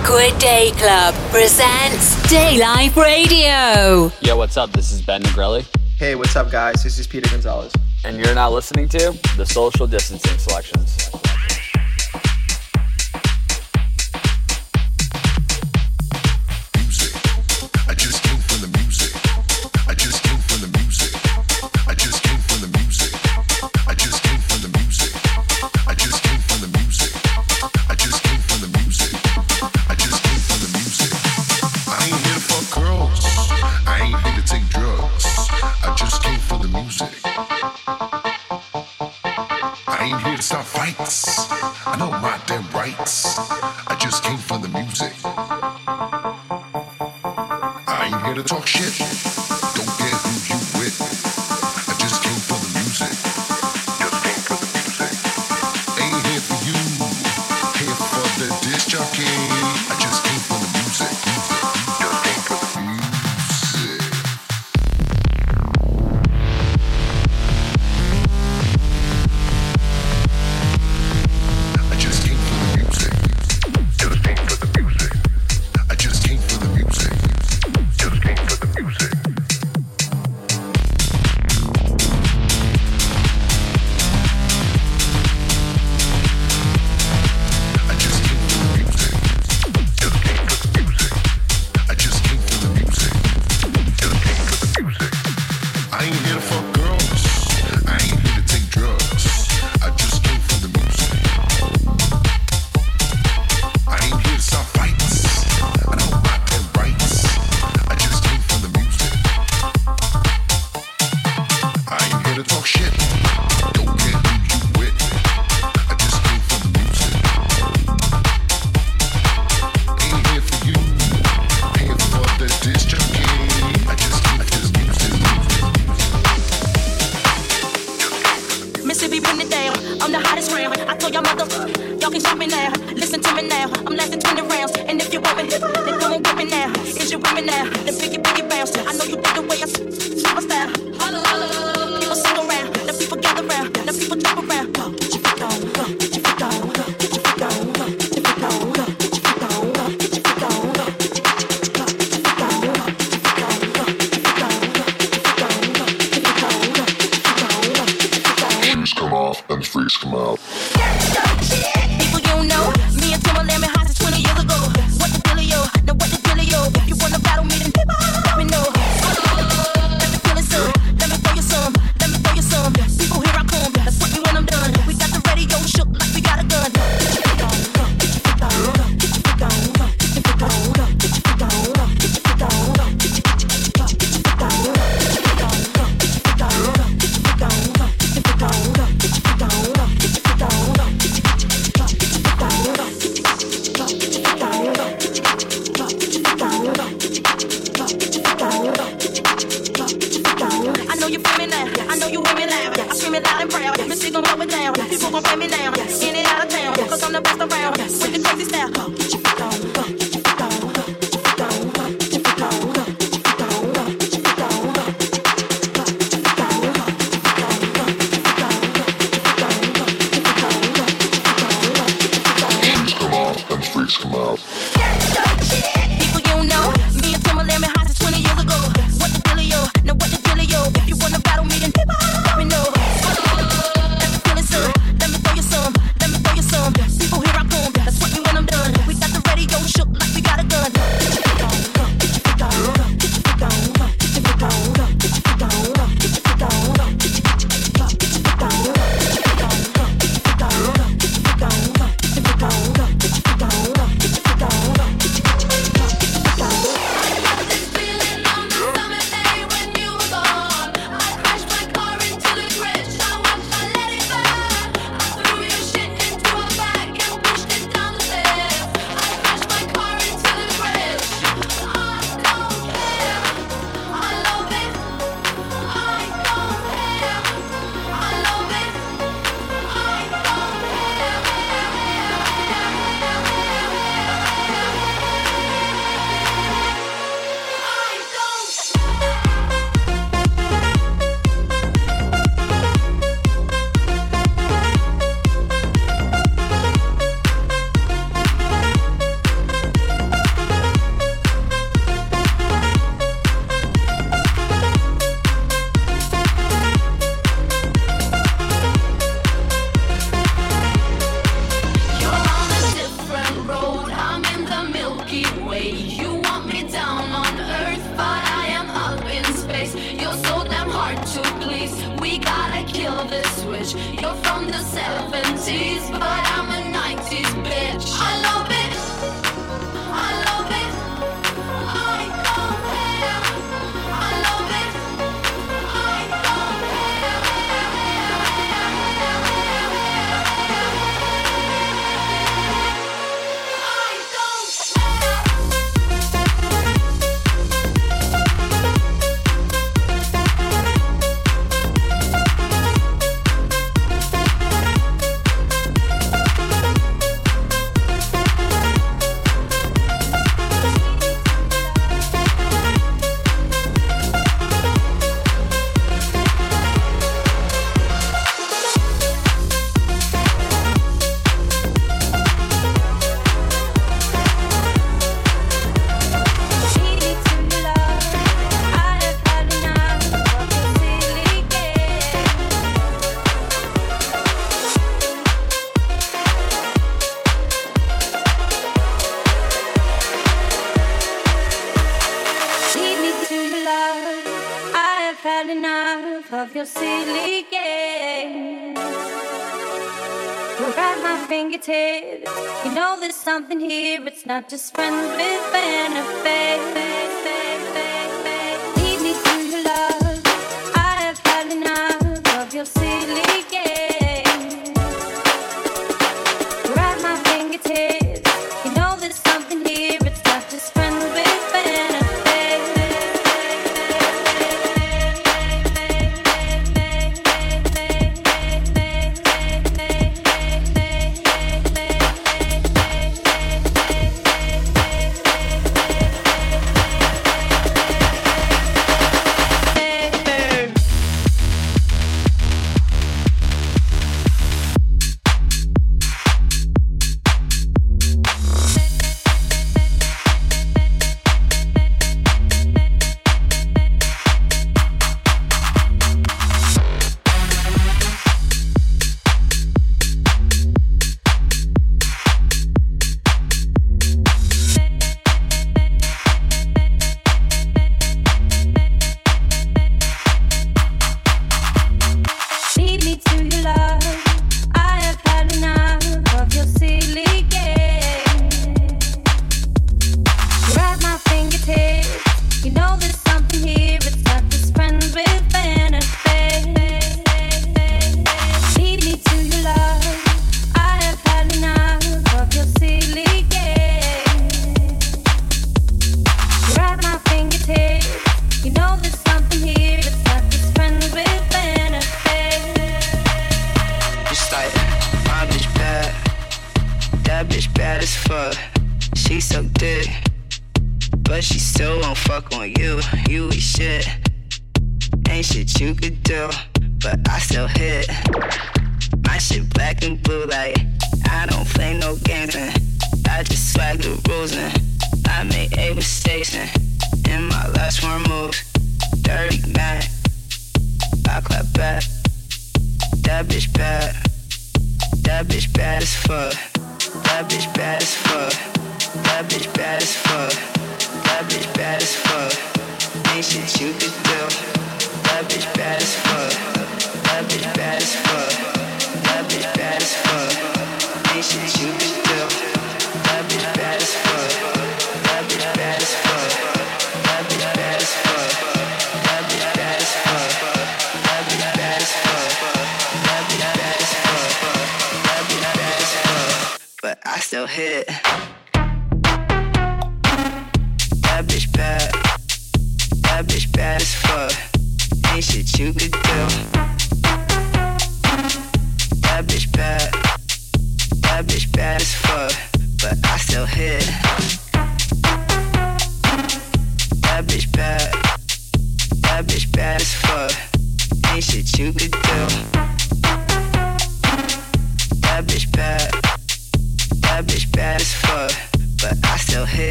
Liquid Day Club presents Daylife Radio. Yo, what's up? This is Ben Negrelli. Hey, what's up, guys? This is Peter Gonzalez. And you're now listening to the Social Distancing Selections. talk shit. come Mixcloud. Just friends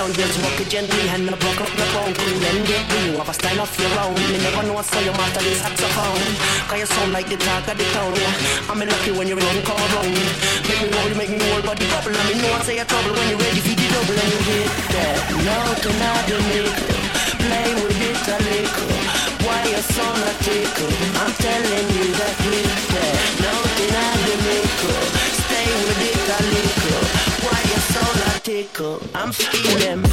down, just walk it gently and not broke up the bone. Clean and get real, have a style of your own. You never know, so you master the saxophone. Cause you sound like the talk of the town. I'm lucky when you're in run, come around. Make me roll, make me roll, body bubble. I mean, no one say a trouble when you're ready for the double and you hit that. No, cannot make Play with it a little. Why you so not tickle? I'm telling you that hit that. No, cannot make Stay with it a little. I'm feeling.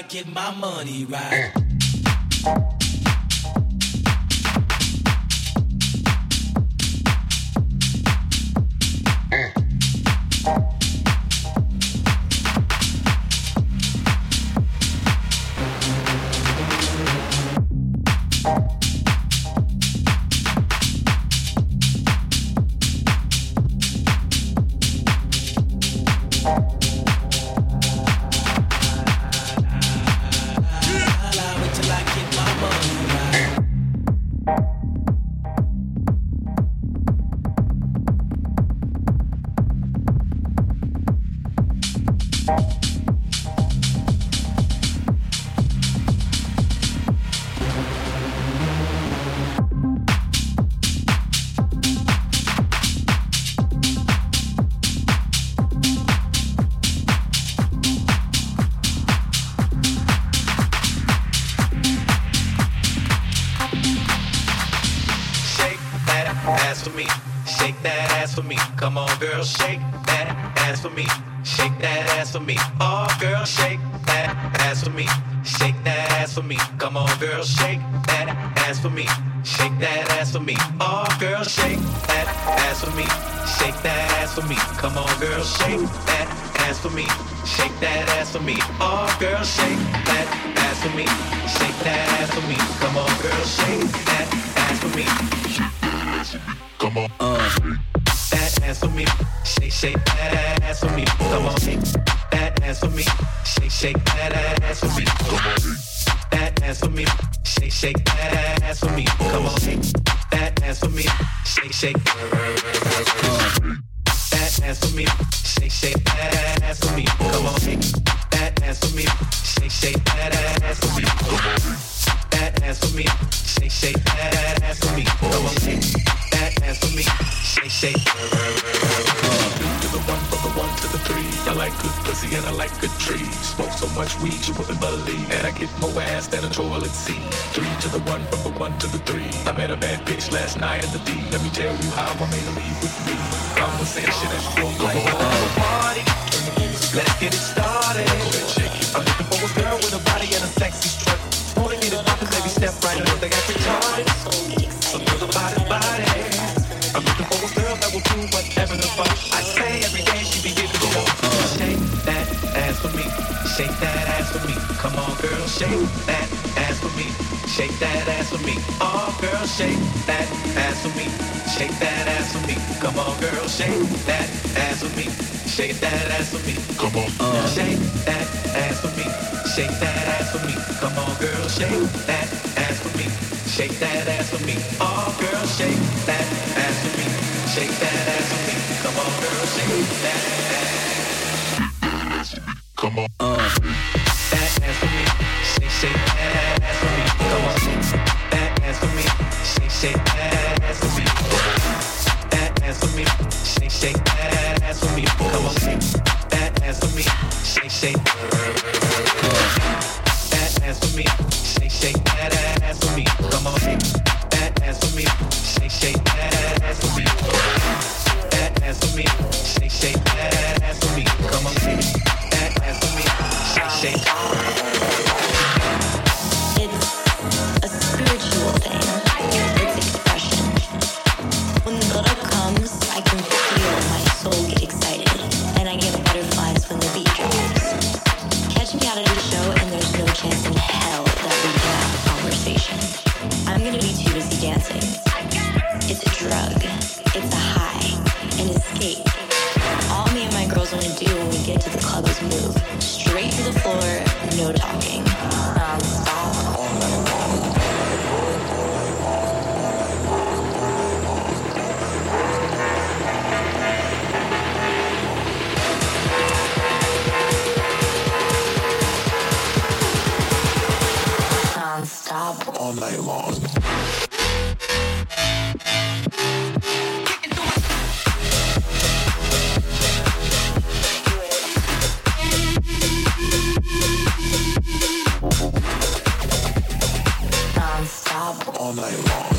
Get my money right. Uh. one, from a one to the three. I met a bad bitch last night at the D. Let me tell you how I made a leave with me. Conversation is full like uh, a party. Let's get it started. I'm looking for a girl with a body and a sexy strut. Wanna get it poppin', baby, step right up. They got retarded. A little body, body. I'm looking for a girl that will do whatever the fuck I say every day. She be giving me more. Shake that ass for me. Shake that ass for me. Come on, girl, shake that shake that ass for me. Oh, girl, shake that ass for me. Shake that ass for me. Come on, girl, shake that ass for me. Shake that ass for me. Come on, uh. shake that ass for me. Shake that ass for me. Come on, girl, shake that ass for me. Shake that ass for me. Oh, girl, shake that ass for me. Shake that ass for me. Come on, girl, shake that ass. for me. Come on. Uh. That ass for me. Shake, shake. Shake, that ass for me. That ass for me. Shake, shake that ass for me. Me and my girls wanna do when we get to the club is move straight to the floor, no talking, non-stop. non-stop. all night long. Night long.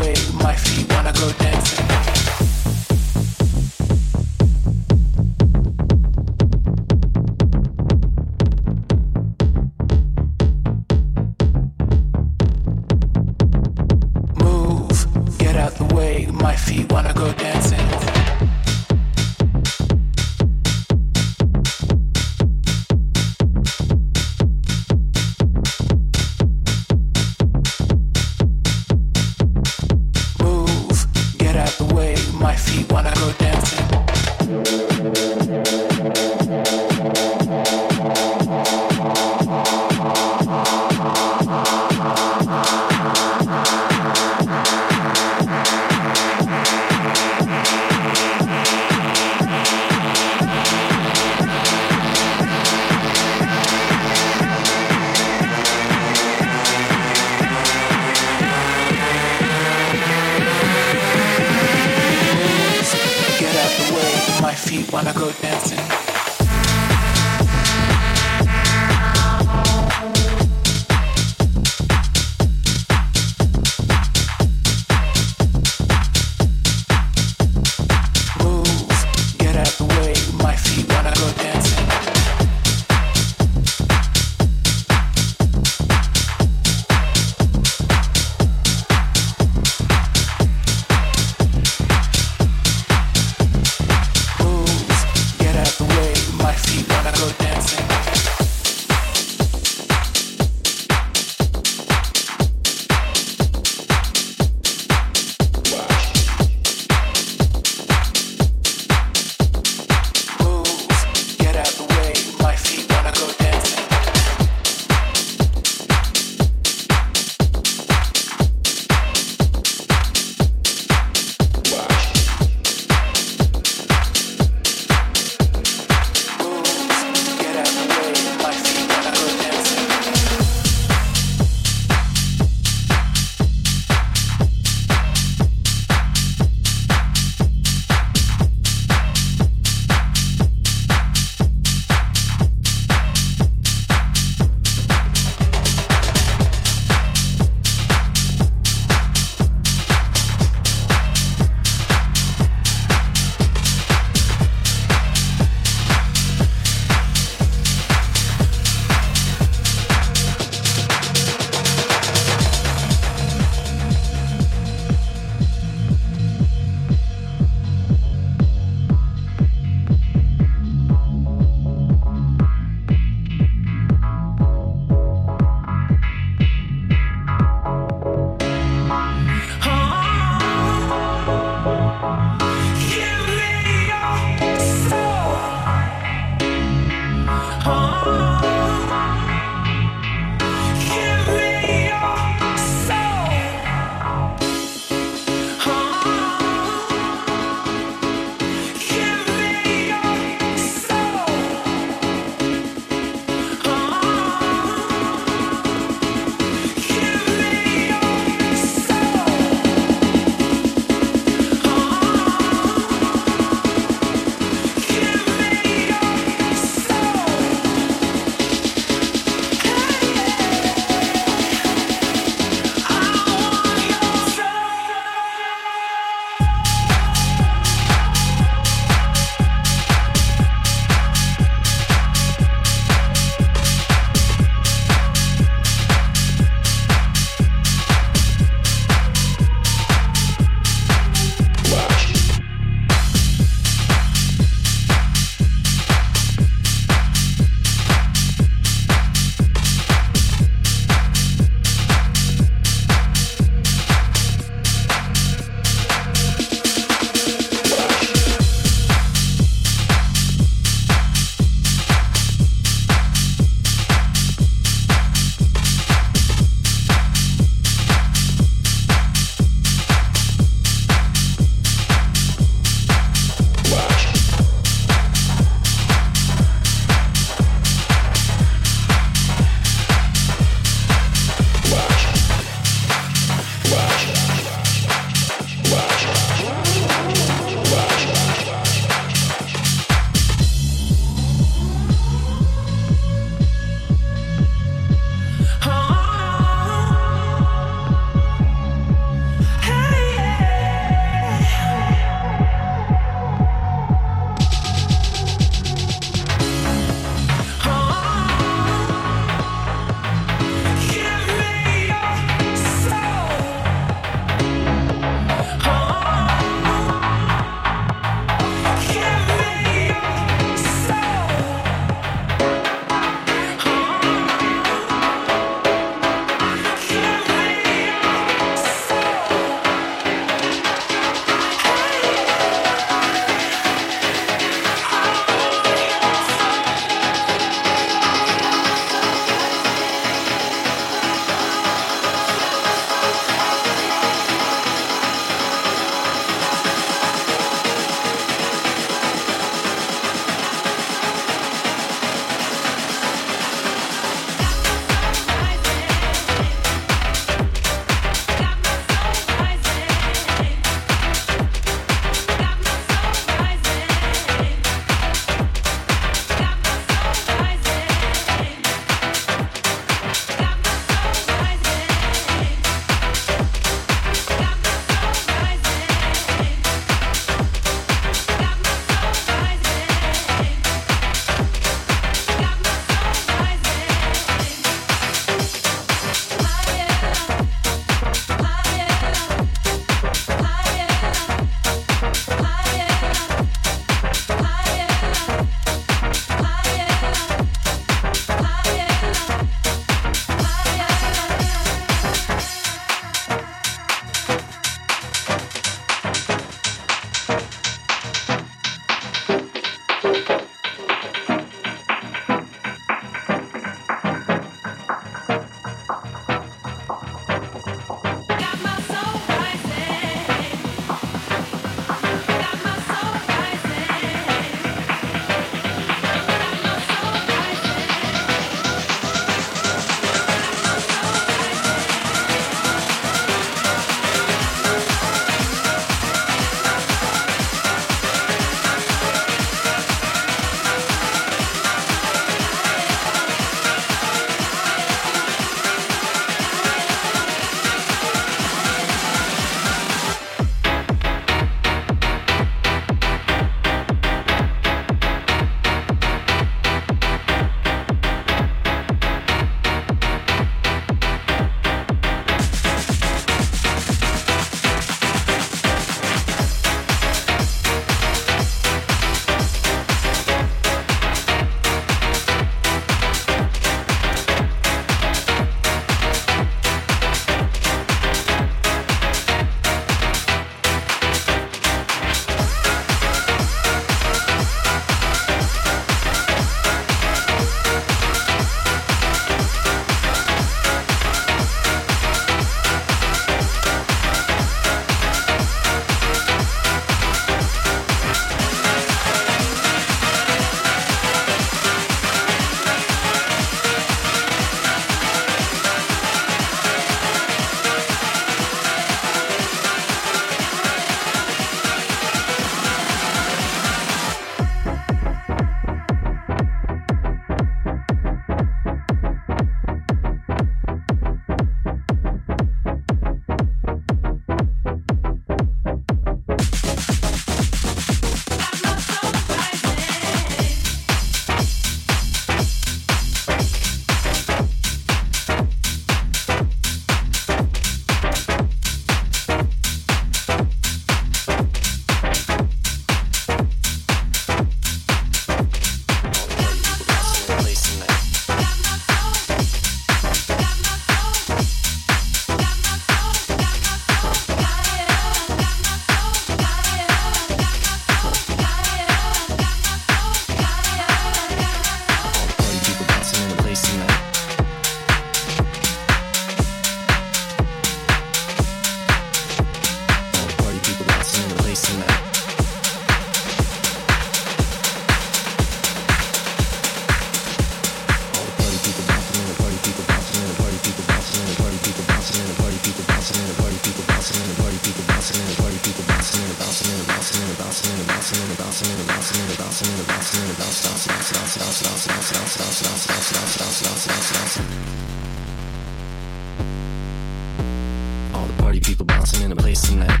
All the party people bouncing in the place tonight.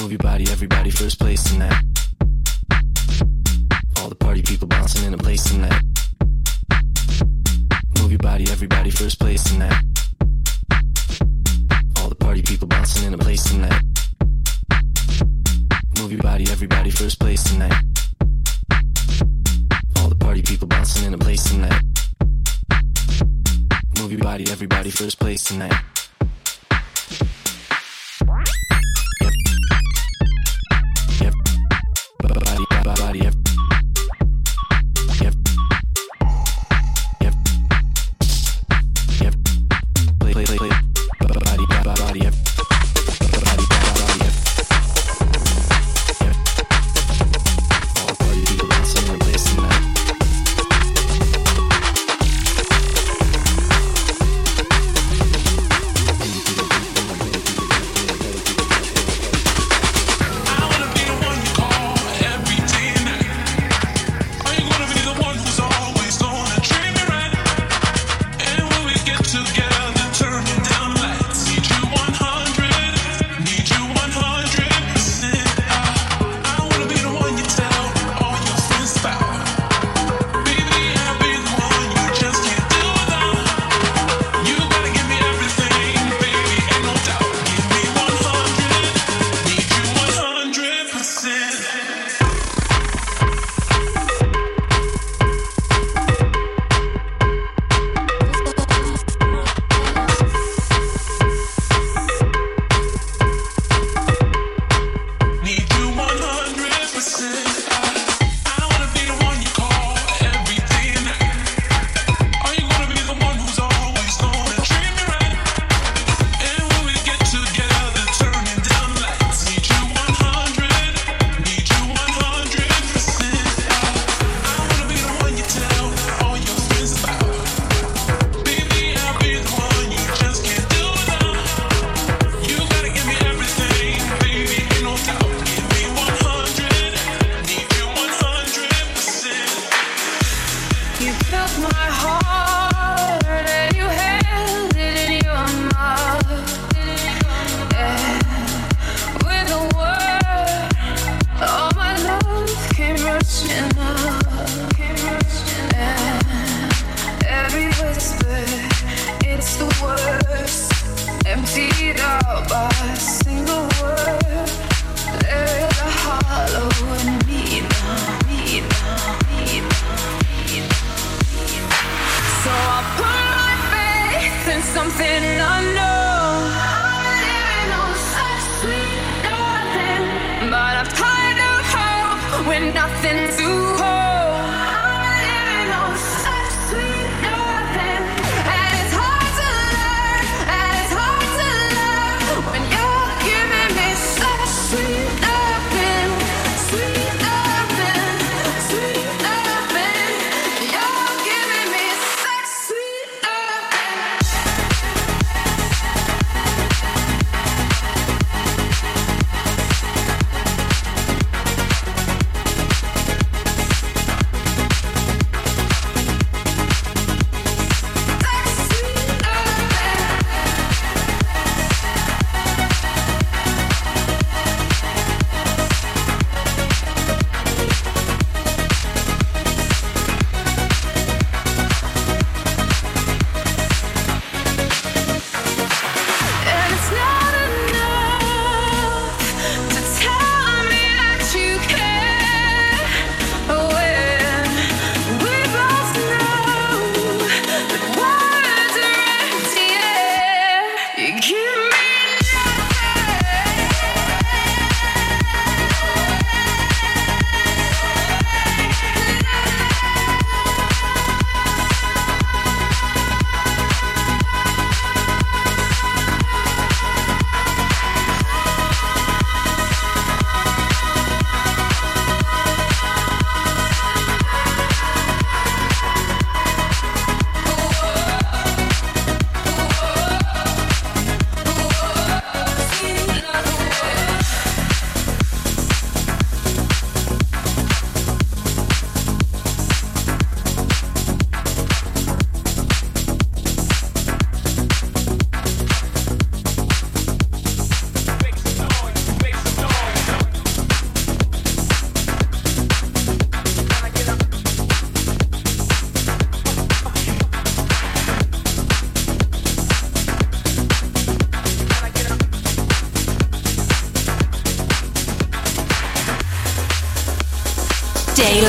Move your body, everybody, first place tonight.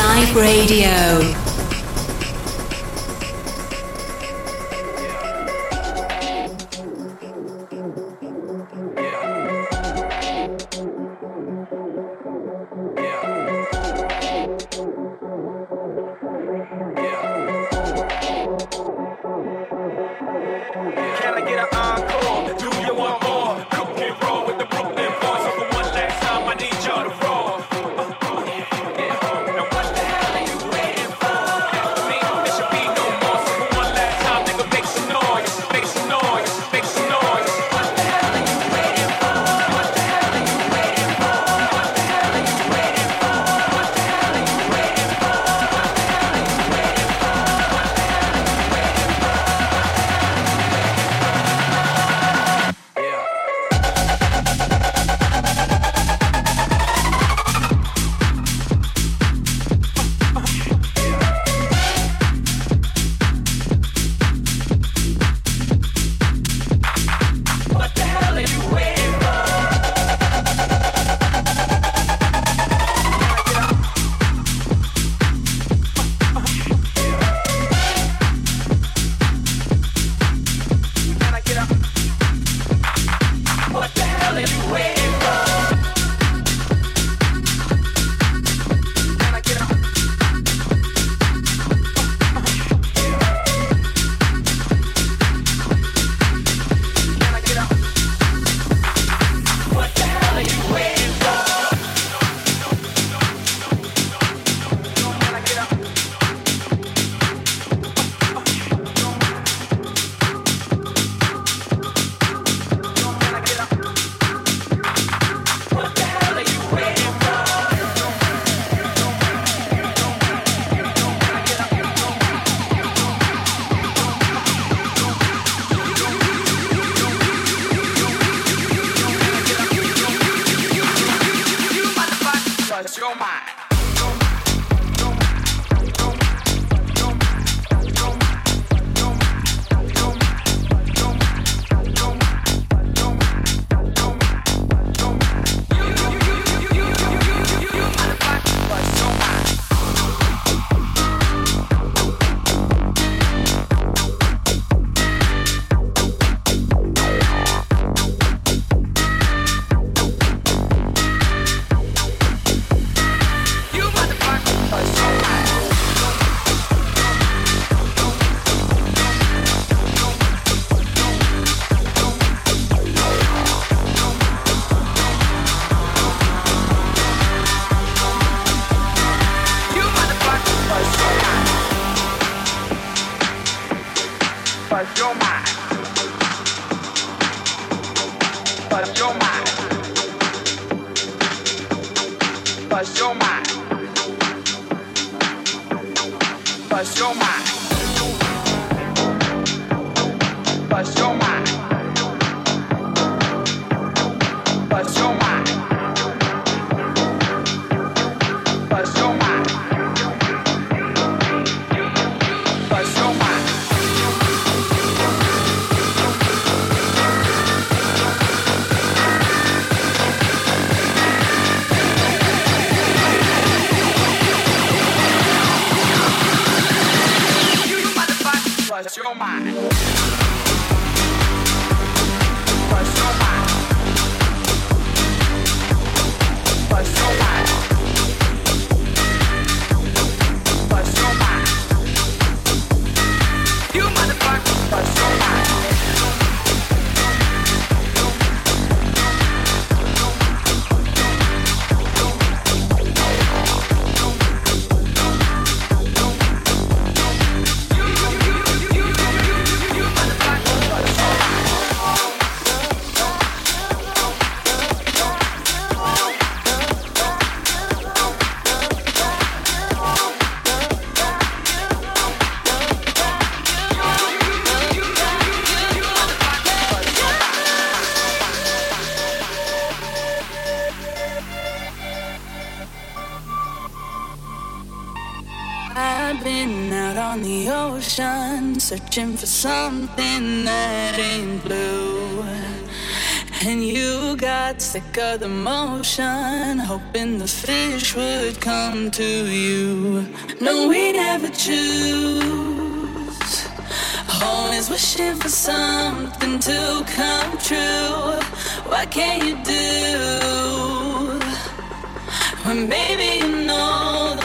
Live Radio. Searching for something that ain't blue. And you got sick of the motion, hoping the fish would come to you. No, we never choose. Always wishing for something to come true. What can you do? When baby, you know